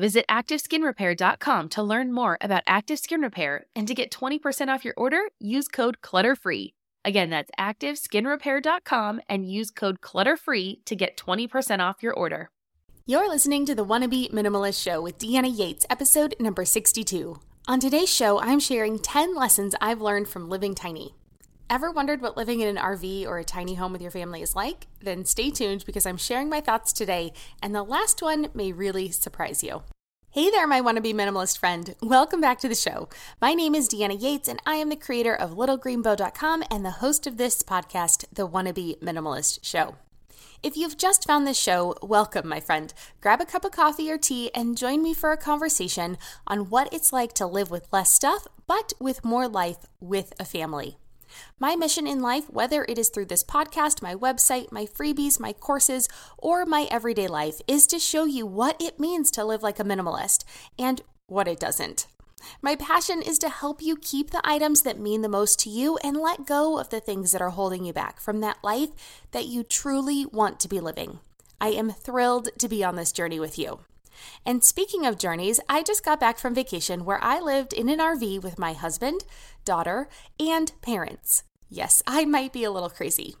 Visit ActiveSkinRepair.com to learn more about Active Skin Repair and to get 20% off your order, use code CLUTTERFREE. Again, that's ActiveSkinRepair.com and use code CLUTTERFREE to get 20% off your order. You're listening to the Wanna Minimalist Show with Deanna Yates, episode number 62. On today's show, I'm sharing 10 lessons I've learned from living tiny. Ever wondered what living in an RV or a tiny home with your family is like? Then stay tuned because I'm sharing my thoughts today, and the last one may really surprise you. Hey there, my wannabe minimalist friend. Welcome back to the show. My name is Deanna Yates, and I am the creator of littlegreenbow.com and the host of this podcast, The Wannabe Minimalist Show. If you've just found this show, welcome, my friend. Grab a cup of coffee or tea and join me for a conversation on what it's like to live with less stuff, but with more life with a family. My mission in life, whether it is through this podcast, my website, my freebies, my courses, or my everyday life, is to show you what it means to live like a minimalist and what it doesn't. My passion is to help you keep the items that mean the most to you and let go of the things that are holding you back from that life that you truly want to be living. I am thrilled to be on this journey with you. And speaking of journeys, I just got back from vacation where I lived in an RV with my husband, daughter, and parents. Yes, I might be a little crazy.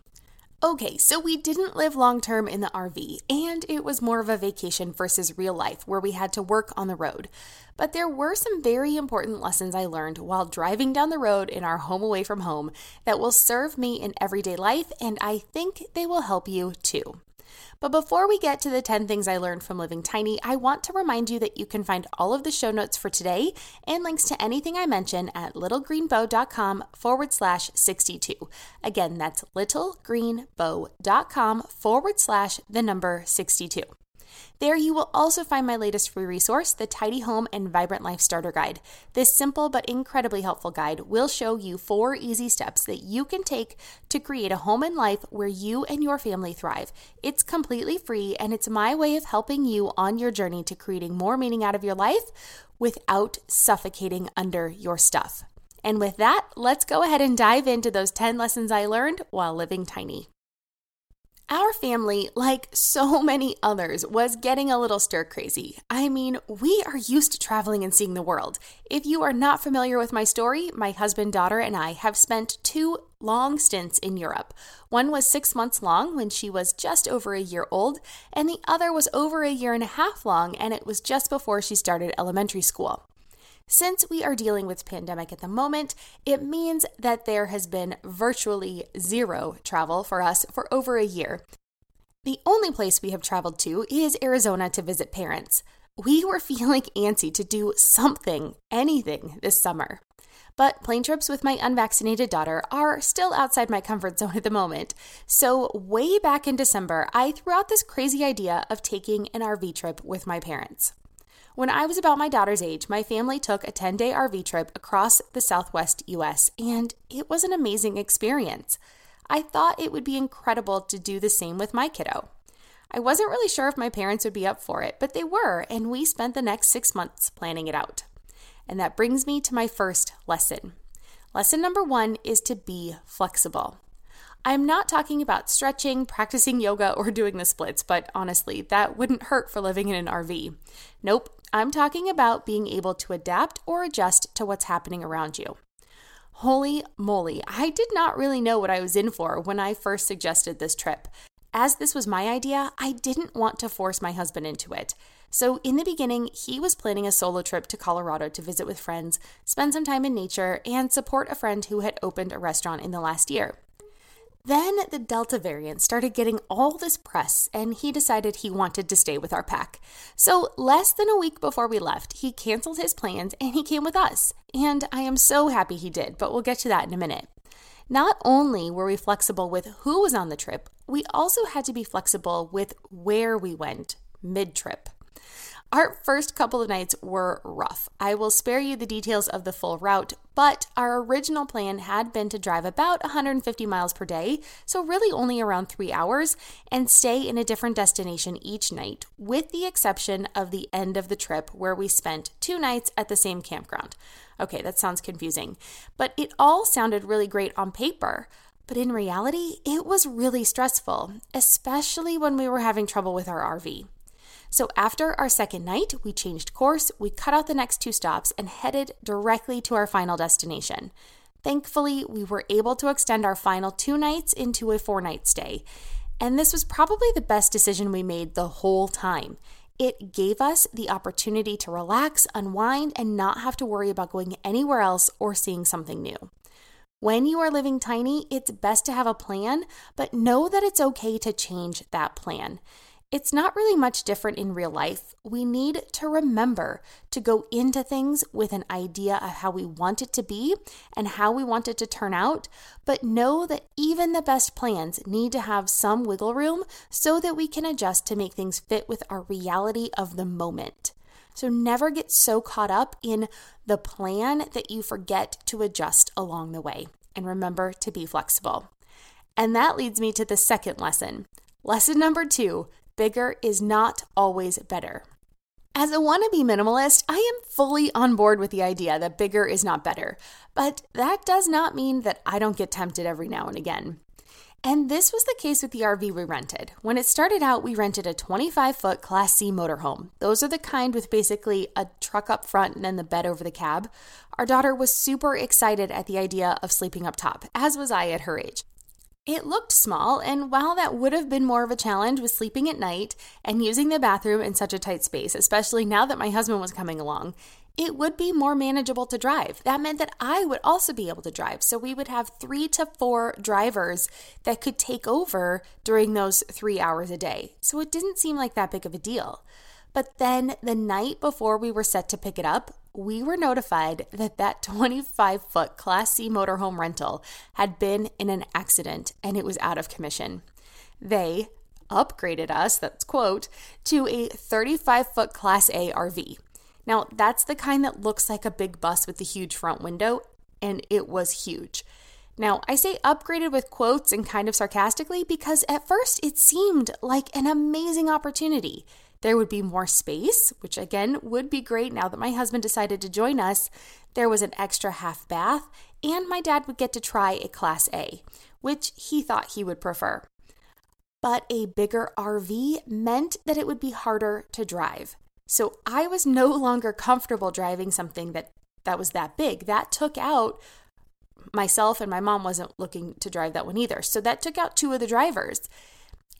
Okay, so we didn't live long term in the RV, and it was more of a vacation versus real life where we had to work on the road. But there were some very important lessons I learned while driving down the road in our home away from home that will serve me in everyday life, and I think they will help you too. But before we get to the 10 things I learned from living tiny, I want to remind you that you can find all of the show notes for today and links to anything I mention at littlegreenbow.com forward slash 62. Again, that's littlegreenbow.com forward slash the number 62. There, you will also find my latest free resource, the Tidy Home and Vibrant Life Starter Guide. This simple but incredibly helpful guide will show you four easy steps that you can take to create a home and life where you and your family thrive. It's completely free, and it's my way of helping you on your journey to creating more meaning out of your life without suffocating under your stuff. And with that, let's go ahead and dive into those 10 lessons I learned while living tiny. Our family, like so many others, was getting a little stir crazy. I mean, we are used to traveling and seeing the world. If you are not familiar with my story, my husband, daughter, and I have spent two long stints in Europe. One was six months long when she was just over a year old, and the other was over a year and a half long, and it was just before she started elementary school. Since we are dealing with pandemic at the moment, it means that there has been virtually zero travel for us for over a year. The only place we have traveled to is Arizona to visit parents. We were feeling antsy to do something, anything this summer. But plane trips with my unvaccinated daughter are still outside my comfort zone at the moment. So, way back in December, I threw out this crazy idea of taking an RV trip with my parents. When I was about my daughter's age, my family took a 10 day RV trip across the southwest US, and it was an amazing experience. I thought it would be incredible to do the same with my kiddo. I wasn't really sure if my parents would be up for it, but they were, and we spent the next six months planning it out. And that brings me to my first lesson. Lesson number one is to be flexible. I'm not talking about stretching, practicing yoga, or doing the splits, but honestly, that wouldn't hurt for living in an RV. Nope, I'm talking about being able to adapt or adjust to what's happening around you. Holy moly, I did not really know what I was in for when I first suggested this trip. As this was my idea, I didn't want to force my husband into it. So, in the beginning, he was planning a solo trip to Colorado to visit with friends, spend some time in nature, and support a friend who had opened a restaurant in the last year. Then the Delta variant started getting all this press, and he decided he wanted to stay with our pack. So, less than a week before we left, he canceled his plans and he came with us. And I am so happy he did, but we'll get to that in a minute. Not only were we flexible with who was on the trip, we also had to be flexible with where we went mid trip. Our first couple of nights were rough. I will spare you the details of the full route, but our original plan had been to drive about 150 miles per day, so really only around three hours, and stay in a different destination each night, with the exception of the end of the trip where we spent two nights at the same campground. Okay, that sounds confusing, but it all sounded really great on paper. But in reality, it was really stressful, especially when we were having trouble with our RV. So after our second night, we changed course, we cut out the next two stops, and headed directly to our final destination. Thankfully, we were able to extend our final two nights into a four night stay. And this was probably the best decision we made the whole time. It gave us the opportunity to relax, unwind, and not have to worry about going anywhere else or seeing something new. When you are living tiny, it's best to have a plan, but know that it's okay to change that plan. It's not really much different in real life. We need to remember to go into things with an idea of how we want it to be and how we want it to turn out, but know that even the best plans need to have some wiggle room so that we can adjust to make things fit with our reality of the moment. So never get so caught up in the plan that you forget to adjust along the way. And remember to be flexible. And that leads me to the second lesson. Lesson number two bigger is not always better. As a wannabe minimalist, I am fully on board with the idea that bigger is not better, but that does not mean that I don't get tempted every now and again. And this was the case with the RV we rented. When it started out, we rented a 25 foot Class C motorhome. Those are the kind with basically a truck up front and then the bed over the cab. Our daughter was super excited at the idea of sleeping up top, as was I at her age. It looked small, and while that would have been more of a challenge with sleeping at night and using the bathroom in such a tight space, especially now that my husband was coming along, it would be more manageable to drive. That meant that I would also be able to drive. So we would have three to four drivers that could take over during those three hours a day. So it didn't seem like that big of a deal. But then the night before we were set to pick it up, we were notified that that 25 foot Class C motorhome rental had been in an accident and it was out of commission. They upgraded us, that's quote, to a 35 foot Class A RV. Now, that's the kind that looks like a big bus with the huge front window, and it was huge. Now, I say upgraded with quotes and kind of sarcastically because at first it seemed like an amazing opportunity. There would be more space, which again would be great now that my husband decided to join us. There was an extra half bath, and my dad would get to try a Class A, which he thought he would prefer. But a bigger RV meant that it would be harder to drive. So I was no longer comfortable driving something that that was that big. That took out myself and my mom wasn't looking to drive that one either. So that took out two of the drivers.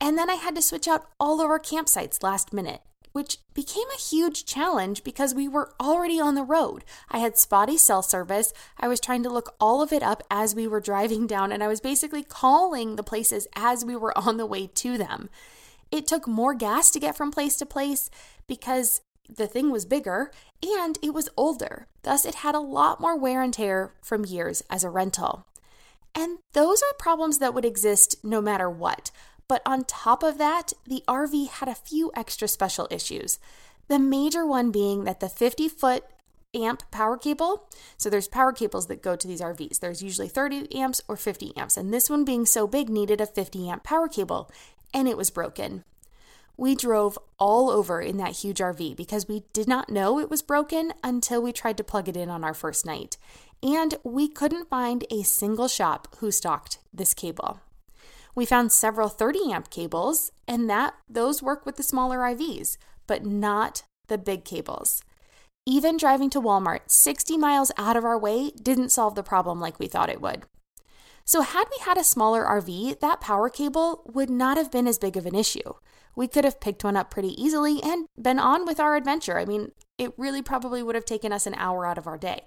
And then I had to switch out all of our campsites last minute, which became a huge challenge because we were already on the road. I had spotty cell service. I was trying to look all of it up as we were driving down, and I was basically calling the places as we were on the way to them. It took more gas to get from place to place because the thing was bigger and it was older. Thus, it had a lot more wear and tear from years as a rental. And those are problems that would exist no matter what. But on top of that, the RV had a few extra special issues. The major one being that the 50 foot amp power cable. So there's power cables that go to these RVs. There's usually 30 amps or 50 amps, and this one being so big needed a 50 amp power cable, and it was broken. We drove all over in that huge RV because we did not know it was broken until we tried to plug it in on our first night. And we couldn't find a single shop who stocked this cable. We found several 30 amp cables, and that those work with the smaller RVs, but not the big cables. Even driving to Walmart 60 miles out of our way didn't solve the problem like we thought it would. So, had we had a smaller RV, that power cable would not have been as big of an issue. We could have picked one up pretty easily and been on with our adventure. I mean, it really probably would have taken us an hour out of our day.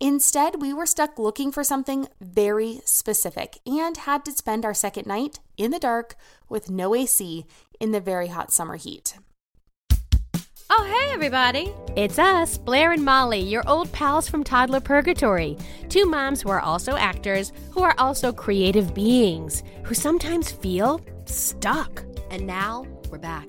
Instead, we were stuck looking for something very specific and had to spend our second night in the dark with no AC in the very hot summer heat. Oh, hey, everybody. It's us, Blair and Molly, your old pals from Toddler Purgatory. Two moms who are also actors, who are also creative beings, who sometimes feel stuck. And now we're back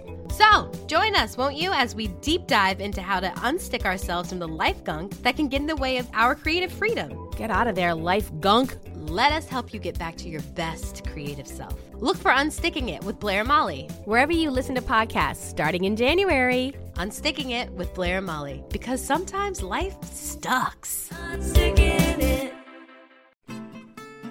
So, join us, won't you, as we deep dive into how to unstick ourselves from the life gunk that can get in the way of our creative freedom. Get out of there, life gunk. Let us help you get back to your best creative self. Look for Unsticking It with Blair Molly. Wherever you listen to podcasts, starting in January. Unsticking It with Blair and Molly. Because sometimes life sucks.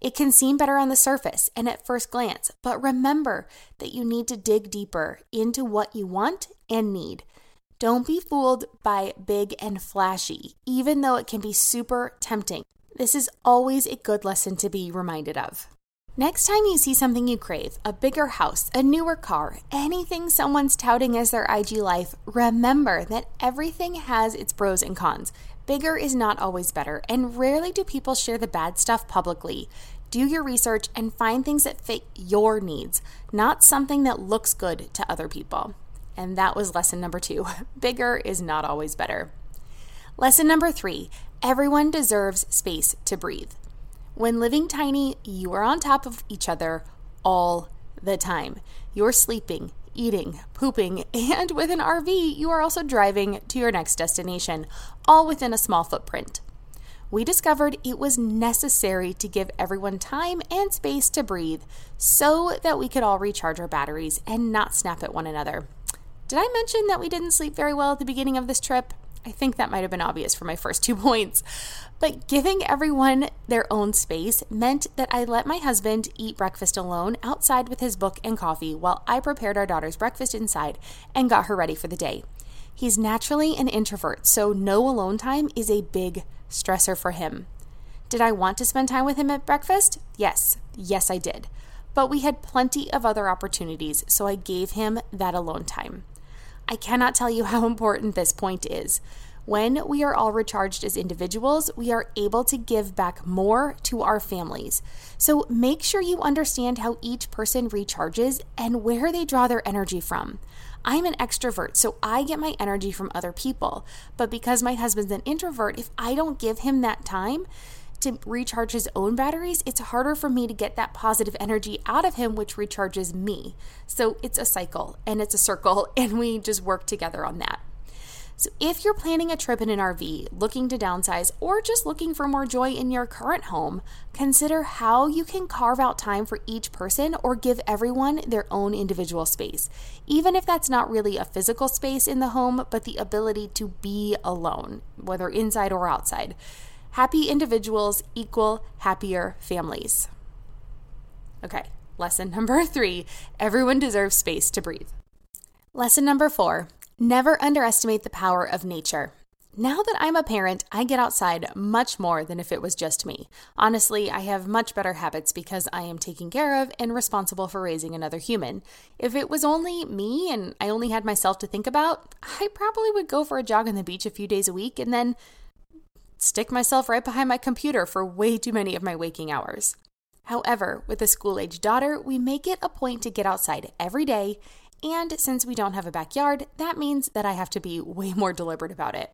It can seem better on the surface and at first glance, but remember that you need to dig deeper into what you want and need. Don't be fooled by big and flashy, even though it can be super tempting. This is always a good lesson to be reminded of. Next time you see something you crave, a bigger house, a newer car, anything someone's touting as their IG life, remember that everything has its pros and cons. Bigger is not always better, and rarely do people share the bad stuff publicly. Do your research and find things that fit your needs, not something that looks good to other people. And that was lesson number two bigger is not always better. Lesson number three everyone deserves space to breathe. When living tiny, you are on top of each other all the time. You're sleeping, eating, pooping, and with an RV, you are also driving to your next destination, all within a small footprint. We discovered it was necessary to give everyone time and space to breathe so that we could all recharge our batteries and not snap at one another. Did I mention that we didn't sleep very well at the beginning of this trip? I think that might have been obvious for my first two points. But giving everyone their own space meant that I let my husband eat breakfast alone outside with his book and coffee while I prepared our daughter's breakfast inside and got her ready for the day. He's naturally an introvert, so no alone time is a big stressor for him. Did I want to spend time with him at breakfast? Yes, yes, I did. But we had plenty of other opportunities, so I gave him that alone time. I cannot tell you how important this point is. When we are all recharged as individuals, we are able to give back more to our families. So make sure you understand how each person recharges and where they draw their energy from. I'm an extrovert, so I get my energy from other people. But because my husband's an introvert, if I don't give him that time, to recharge his own batteries, it's harder for me to get that positive energy out of him, which recharges me. So it's a cycle and it's a circle, and we just work together on that. So, if you're planning a trip in an RV, looking to downsize, or just looking for more joy in your current home, consider how you can carve out time for each person or give everyone their own individual space, even if that's not really a physical space in the home, but the ability to be alone, whether inside or outside. Happy individuals equal happier families. Okay, lesson number three everyone deserves space to breathe. Lesson number four Never underestimate the power of nature. Now that I'm a parent, I get outside much more than if it was just me. Honestly, I have much better habits because I am taken care of and responsible for raising another human. If it was only me and I only had myself to think about, I probably would go for a jog on the beach a few days a week and then stick myself right behind my computer for way too many of my waking hours. However, with a school age daughter, we make it a point to get outside every day and since we don't have a backyard, that means that I have to be way more deliberate about it.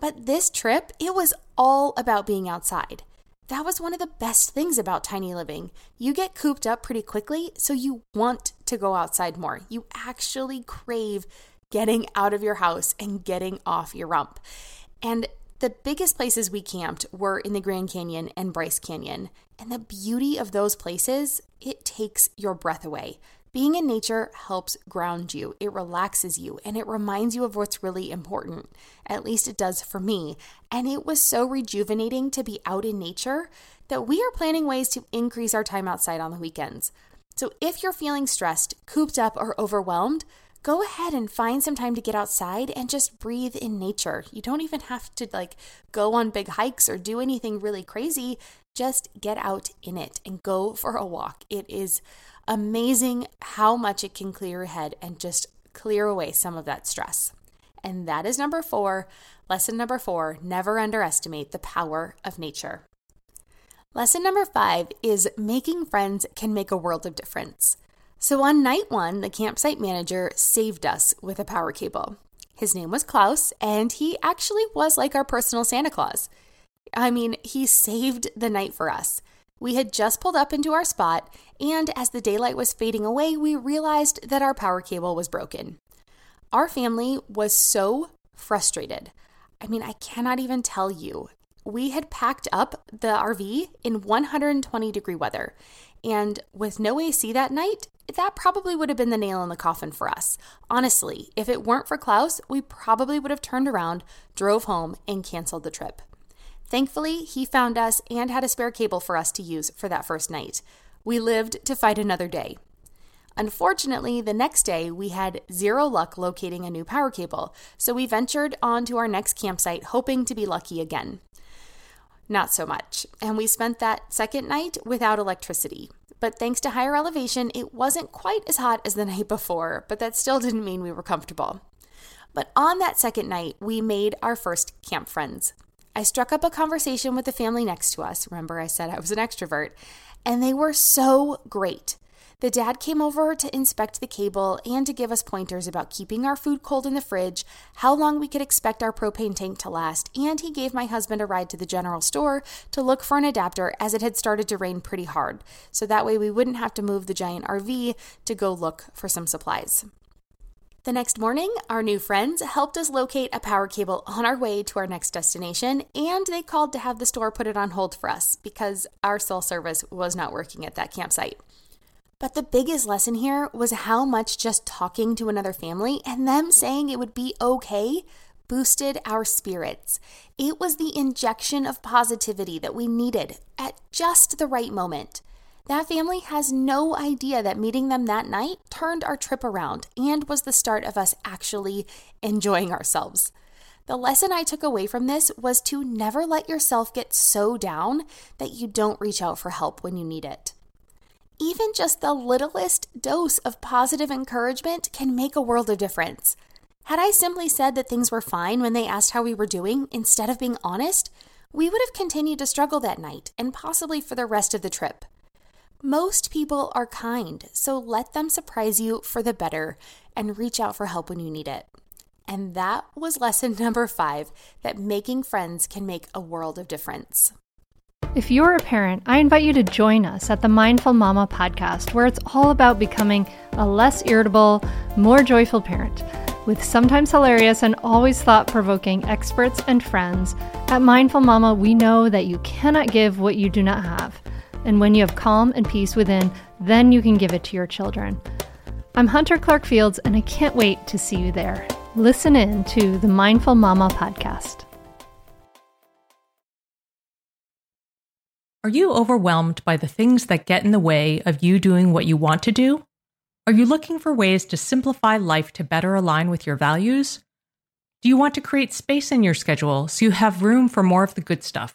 But this trip, it was all about being outside. That was one of the best things about tiny living. You get cooped up pretty quickly, so you want to go outside more. You actually crave getting out of your house and getting off your rump. And the biggest places we camped were in the Grand Canyon and Bryce Canyon. And the beauty of those places, it takes your breath away. Being in nature helps ground you, it relaxes you, and it reminds you of what's really important. At least it does for me. And it was so rejuvenating to be out in nature that we are planning ways to increase our time outside on the weekends. So if you're feeling stressed, cooped up, or overwhelmed, go ahead and find some time to get outside and just breathe in nature. You don't even have to like go on big hikes or do anything really crazy. Just get out in it and go for a walk. It is amazing how much it can clear your head and just clear away some of that stress. And that is number four. Lesson number four never underestimate the power of nature. Lesson number five is making friends can make a world of difference. So on night one, the campsite manager saved us with a power cable. His name was Klaus, and he actually was like our personal Santa Claus. I mean, he saved the night for us. We had just pulled up into our spot, and as the daylight was fading away, we realized that our power cable was broken. Our family was so frustrated. I mean, I cannot even tell you. We had packed up the RV in 120 degree weather, and with no AC that night, that probably would have been the nail in the coffin for us. Honestly, if it weren't for Klaus, we probably would have turned around, drove home, and canceled the trip. Thankfully, he found us and had a spare cable for us to use for that first night. We lived to fight another day. Unfortunately, the next day we had zero luck locating a new power cable, so we ventured on to our next campsite hoping to be lucky again. Not so much, and we spent that second night without electricity. But thanks to higher elevation, it wasn't quite as hot as the night before, but that still didn't mean we were comfortable. But on that second night, we made our first camp friends. I struck up a conversation with the family next to us. Remember, I said I was an extrovert, and they were so great. The dad came over to inspect the cable and to give us pointers about keeping our food cold in the fridge, how long we could expect our propane tank to last, and he gave my husband a ride to the general store to look for an adapter as it had started to rain pretty hard. So that way we wouldn't have to move the giant RV to go look for some supplies. The next morning, our new friends helped us locate a power cable on our way to our next destination, and they called to have the store put it on hold for us because our cell service was not working at that campsite. But the biggest lesson here was how much just talking to another family and them saying it would be okay boosted our spirits. It was the injection of positivity that we needed at just the right moment. That family has no idea that meeting them that night turned our trip around and was the start of us actually enjoying ourselves. The lesson I took away from this was to never let yourself get so down that you don't reach out for help when you need it. Even just the littlest dose of positive encouragement can make a world of difference. Had I simply said that things were fine when they asked how we were doing instead of being honest, we would have continued to struggle that night and possibly for the rest of the trip. Most people are kind, so let them surprise you for the better and reach out for help when you need it. And that was lesson number five that making friends can make a world of difference. If you're a parent, I invite you to join us at the Mindful Mama podcast, where it's all about becoming a less irritable, more joyful parent. With sometimes hilarious and always thought provoking experts and friends, at Mindful Mama, we know that you cannot give what you do not have. And when you have calm and peace within, then you can give it to your children. I'm Hunter Clark Fields, and I can't wait to see you there. Listen in to the Mindful Mama podcast. Are you overwhelmed by the things that get in the way of you doing what you want to do? Are you looking for ways to simplify life to better align with your values? Do you want to create space in your schedule so you have room for more of the good stuff?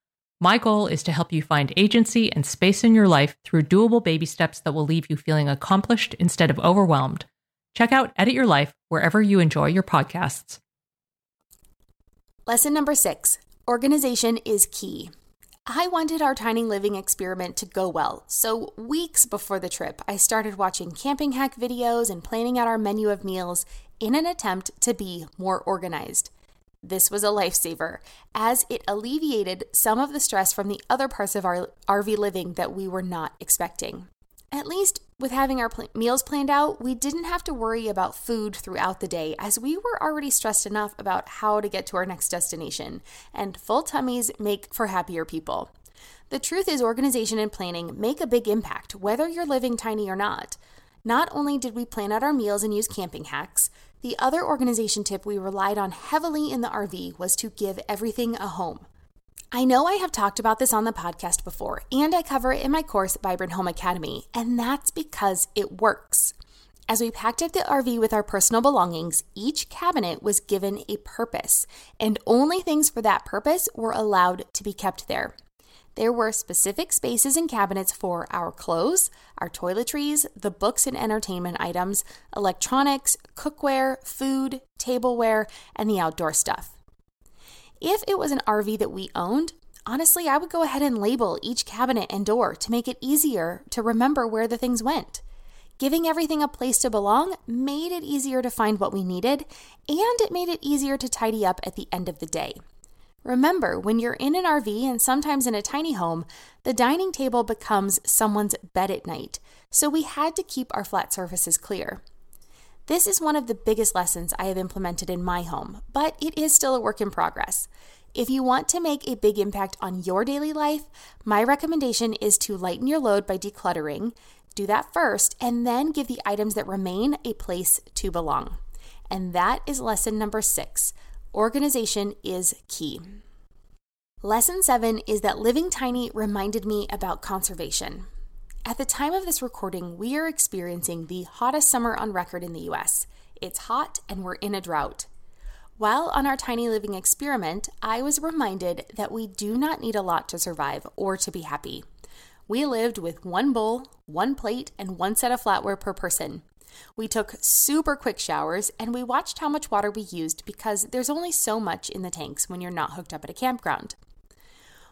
My goal is to help you find agency and space in your life through doable baby steps that will leave you feeling accomplished instead of overwhelmed. Check out Edit Your Life wherever you enjoy your podcasts. Lesson number six organization is key. I wanted our tiny living experiment to go well, so weeks before the trip, I started watching camping hack videos and planning out our menu of meals in an attempt to be more organized. This was a lifesaver, as it alleviated some of the stress from the other parts of our RV living that we were not expecting. At least with having our pl- meals planned out, we didn't have to worry about food throughout the day as we were already stressed enough about how to get to our next destination, and full tummies make for happier people. The truth is, organization and planning make a big impact, whether you're living tiny or not. Not only did we plan out our meals and use camping hacks, the other organization tip we relied on heavily in the RV was to give everything a home. I know I have talked about this on the podcast before, and I cover it in my course, Vibrant Home Academy, and that's because it works. As we packed up the RV with our personal belongings, each cabinet was given a purpose, and only things for that purpose were allowed to be kept there. There were specific spaces and cabinets for our clothes, our toiletries, the books and entertainment items, electronics, cookware, food, tableware, and the outdoor stuff. If it was an RV that we owned, honestly, I would go ahead and label each cabinet and door to make it easier to remember where the things went. Giving everything a place to belong made it easier to find what we needed, and it made it easier to tidy up at the end of the day. Remember, when you're in an RV and sometimes in a tiny home, the dining table becomes someone's bed at night, so we had to keep our flat surfaces clear. This is one of the biggest lessons I have implemented in my home, but it is still a work in progress. If you want to make a big impact on your daily life, my recommendation is to lighten your load by decluttering. Do that first, and then give the items that remain a place to belong. And that is lesson number six organization is key. Lesson seven is that living tiny reminded me about conservation. At the time of this recording, we are experiencing the hottest summer on record in the US. It's hot and we're in a drought. While on our tiny living experiment, I was reminded that we do not need a lot to survive or to be happy. We lived with one bowl, one plate, and one set of flatware per person. We took super quick showers and we watched how much water we used because there's only so much in the tanks when you're not hooked up at a campground.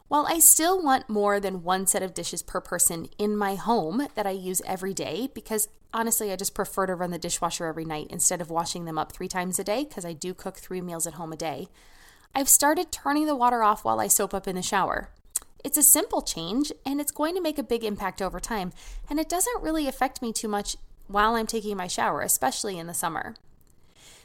While I still want more than one set of dishes per person in my home that I use every day, because honestly, I just prefer to run the dishwasher every night instead of washing them up three times a day, because I do cook three meals at home a day, I've started turning the water off while I soap up in the shower. It's a simple change, and it's going to make a big impact over time, and it doesn't really affect me too much while I'm taking my shower, especially in the summer.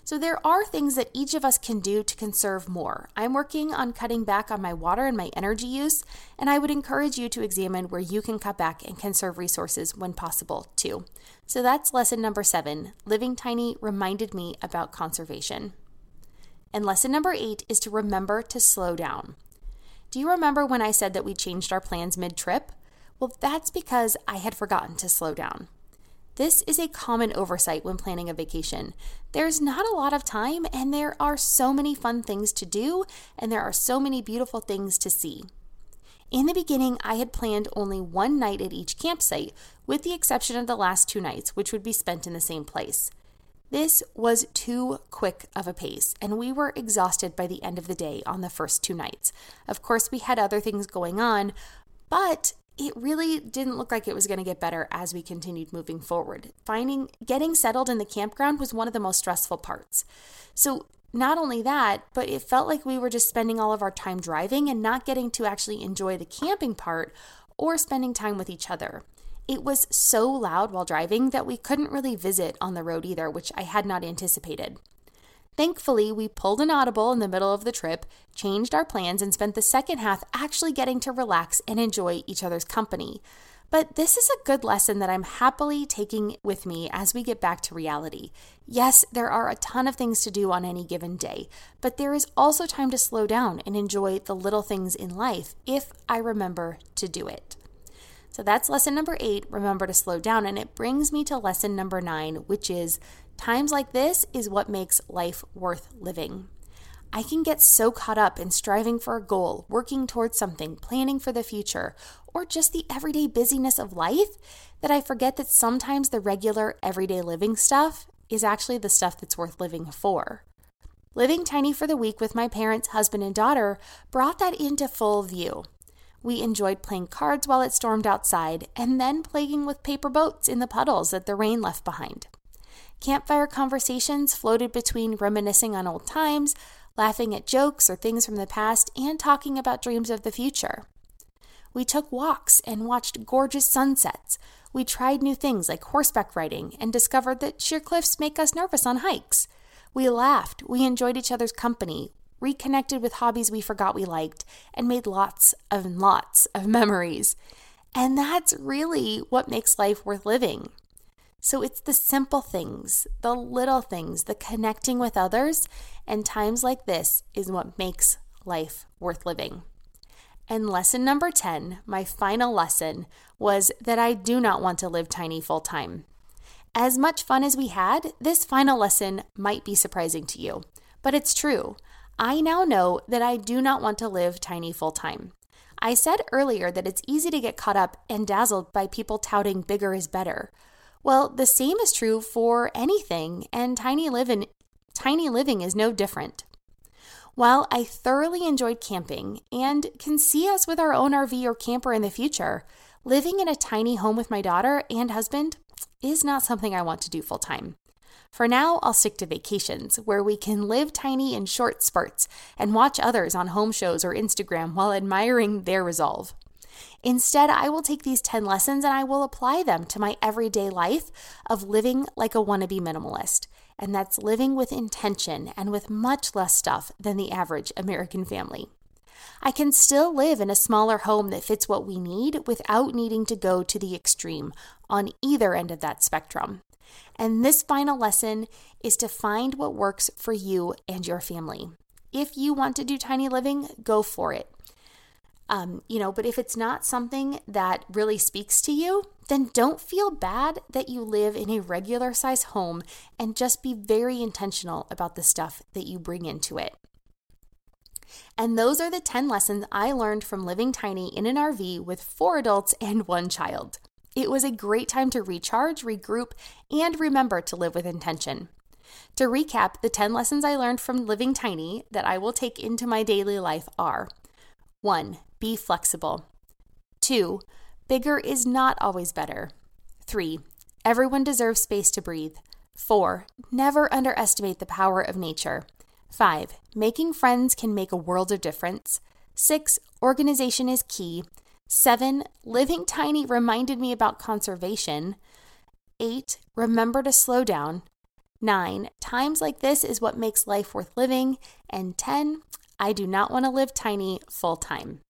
So there are things that each of us can do to conserve more. I'm working on cutting back on my water and my energy use, and I would encourage you to examine where you can cut back and conserve resources when possible, too. So that's lesson number seven. Living Tiny reminded me about conservation. And lesson number eight is to remember to slow down. Do you remember when I said that we changed our plans mid trip? Well, that's because I had forgotten to slow down. This is a common oversight when planning a vacation. There's not a lot of time, and there are so many fun things to do, and there are so many beautiful things to see. In the beginning, I had planned only one night at each campsite, with the exception of the last two nights, which would be spent in the same place. This was too quick of a pace, and we were exhausted by the end of the day on the first two nights. Of course, we had other things going on, but it really didn't look like it was going to get better as we continued moving forward. Finding getting settled in the campground was one of the most stressful parts. So, not only that, but it felt like we were just spending all of our time driving and not getting to actually enjoy the camping part or spending time with each other. It was so loud while driving that we couldn't really visit on the road either, which I had not anticipated. Thankfully, we pulled an audible in the middle of the trip, changed our plans, and spent the second half actually getting to relax and enjoy each other's company. But this is a good lesson that I'm happily taking with me as we get back to reality. Yes, there are a ton of things to do on any given day, but there is also time to slow down and enjoy the little things in life if I remember to do it. So that's lesson number eight remember to slow down. And it brings me to lesson number nine, which is times like this is what makes life worth living. I can get so caught up in striving for a goal, working towards something, planning for the future, or just the everyday busyness of life that I forget that sometimes the regular everyday living stuff is actually the stuff that's worth living for. Living tiny for the week with my parents, husband, and daughter brought that into full view. We enjoyed playing cards while it stormed outside and then playing with paper boats in the puddles that the rain left behind. Campfire conversations floated between reminiscing on old times, laughing at jokes or things from the past, and talking about dreams of the future. We took walks and watched gorgeous sunsets. We tried new things like horseback riding and discovered that sheer cliffs make us nervous on hikes. We laughed, we enjoyed each other's company, reconnected with hobbies we forgot we liked, and made lots and lots of memories. And that's really what makes life worth living. So it's the simple things, the little things, the connecting with others, and times like this is what makes life worth living. And lesson number 10, my final lesson, was that I do not want to live tiny full time. As much fun as we had, this final lesson might be surprising to you, but it's true. I now know that I do not want to live tiny full time. I said earlier that it's easy to get caught up and dazzled by people touting bigger is better. Well, the same is true for anything, and tiny living, tiny living is no different. While I thoroughly enjoyed camping and can see us with our own RV or camper in the future, living in a tiny home with my daughter and husband is not something I want to do full time. For now, I'll stick to vacations, where we can live tiny in short spurts and watch others on home shows or Instagram while admiring their resolve. Instead, I will take these 10 lessons and I will apply them to my everyday life of living like a wannabe minimalist. And that's living with intention and with much less stuff than the average American family. I can still live in a smaller home that fits what we need without needing to go to the extreme on either end of that spectrum. And this final lesson is to find what works for you and your family. If you want to do tiny living, go for it. Um, you know, but if it's not something that really speaks to you, then don't feel bad that you live in a regular size home and just be very intentional about the stuff that you bring into it. And those are the 10 lessons I learned from living tiny in an RV with four adults and one child. It was a great time to recharge, regroup, and remember to live with intention. To recap, the 10 lessons I learned from living tiny that I will take into my daily life are 1. Be flexible. 2. Bigger is not always better. 3. Everyone deserves space to breathe. 4. Never underestimate the power of nature. 5. Making friends can make a world of difference. 6. Organization is key. Seven, living tiny reminded me about conservation. Eight, remember to slow down. Nine, times like this is what makes life worth living. And 10, I do not want to live tiny full time.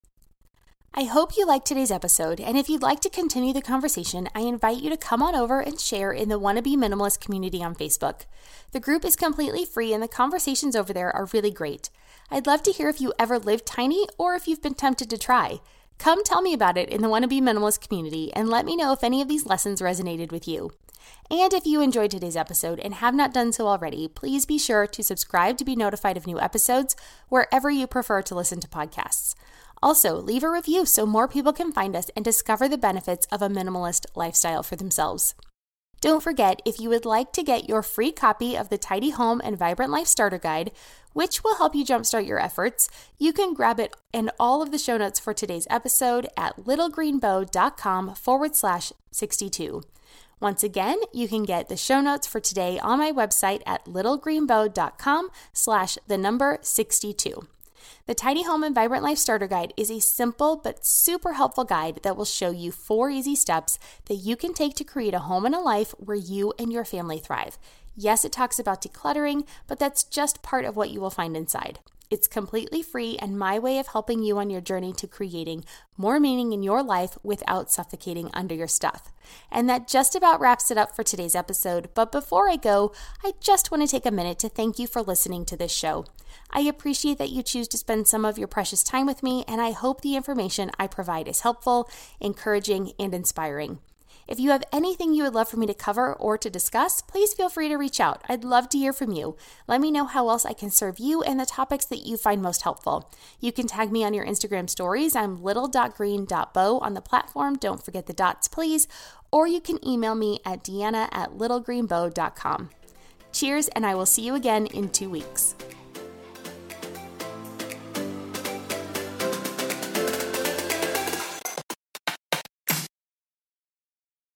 I hope you liked today's episode, and if you'd like to continue the conversation, I invite you to come on over and share in the Wannabe Minimalist community on Facebook. The group is completely free, and the conversations over there are really great. I'd love to hear if you ever lived tiny or if you've been tempted to try. Come tell me about it in the Wannabe Minimalist community and let me know if any of these lessons resonated with you. And if you enjoyed today's episode and have not done so already, please be sure to subscribe to be notified of new episodes wherever you prefer to listen to podcasts. Also, leave a review so more people can find us and discover the benefits of a minimalist lifestyle for themselves. Don't forget, if you would like to get your free copy of the Tidy Home and Vibrant Life Starter Guide, which will help you jumpstart your efforts, you can grab it and all of the show notes for today's episode at littlegreenbow.com forward slash 62. Once again, you can get the show notes for today on my website at littlegreenbow.com slash the number 62. The Tidy Home and Vibrant Life Starter Guide is a simple but super helpful guide that will show you four easy steps that you can take to create a home and a life where you and your family thrive. Yes, it talks about decluttering, but that's just part of what you will find inside. It's completely free and my way of helping you on your journey to creating more meaning in your life without suffocating under your stuff. And that just about wraps it up for today's episode. But before I go, I just want to take a minute to thank you for listening to this show. I appreciate that you choose to spend some of your precious time with me, and I hope the information I provide is helpful, encouraging, and inspiring. If you have anything you would love for me to cover or to discuss, please feel free to reach out. I'd love to hear from you. Let me know how else I can serve you and the topics that you find most helpful. You can tag me on your Instagram stories. I'm little.green.bow on the platform. Don't forget the dots, please. Or you can email me at deanna at littlegreenbow.com. Cheers, and I will see you again in two weeks.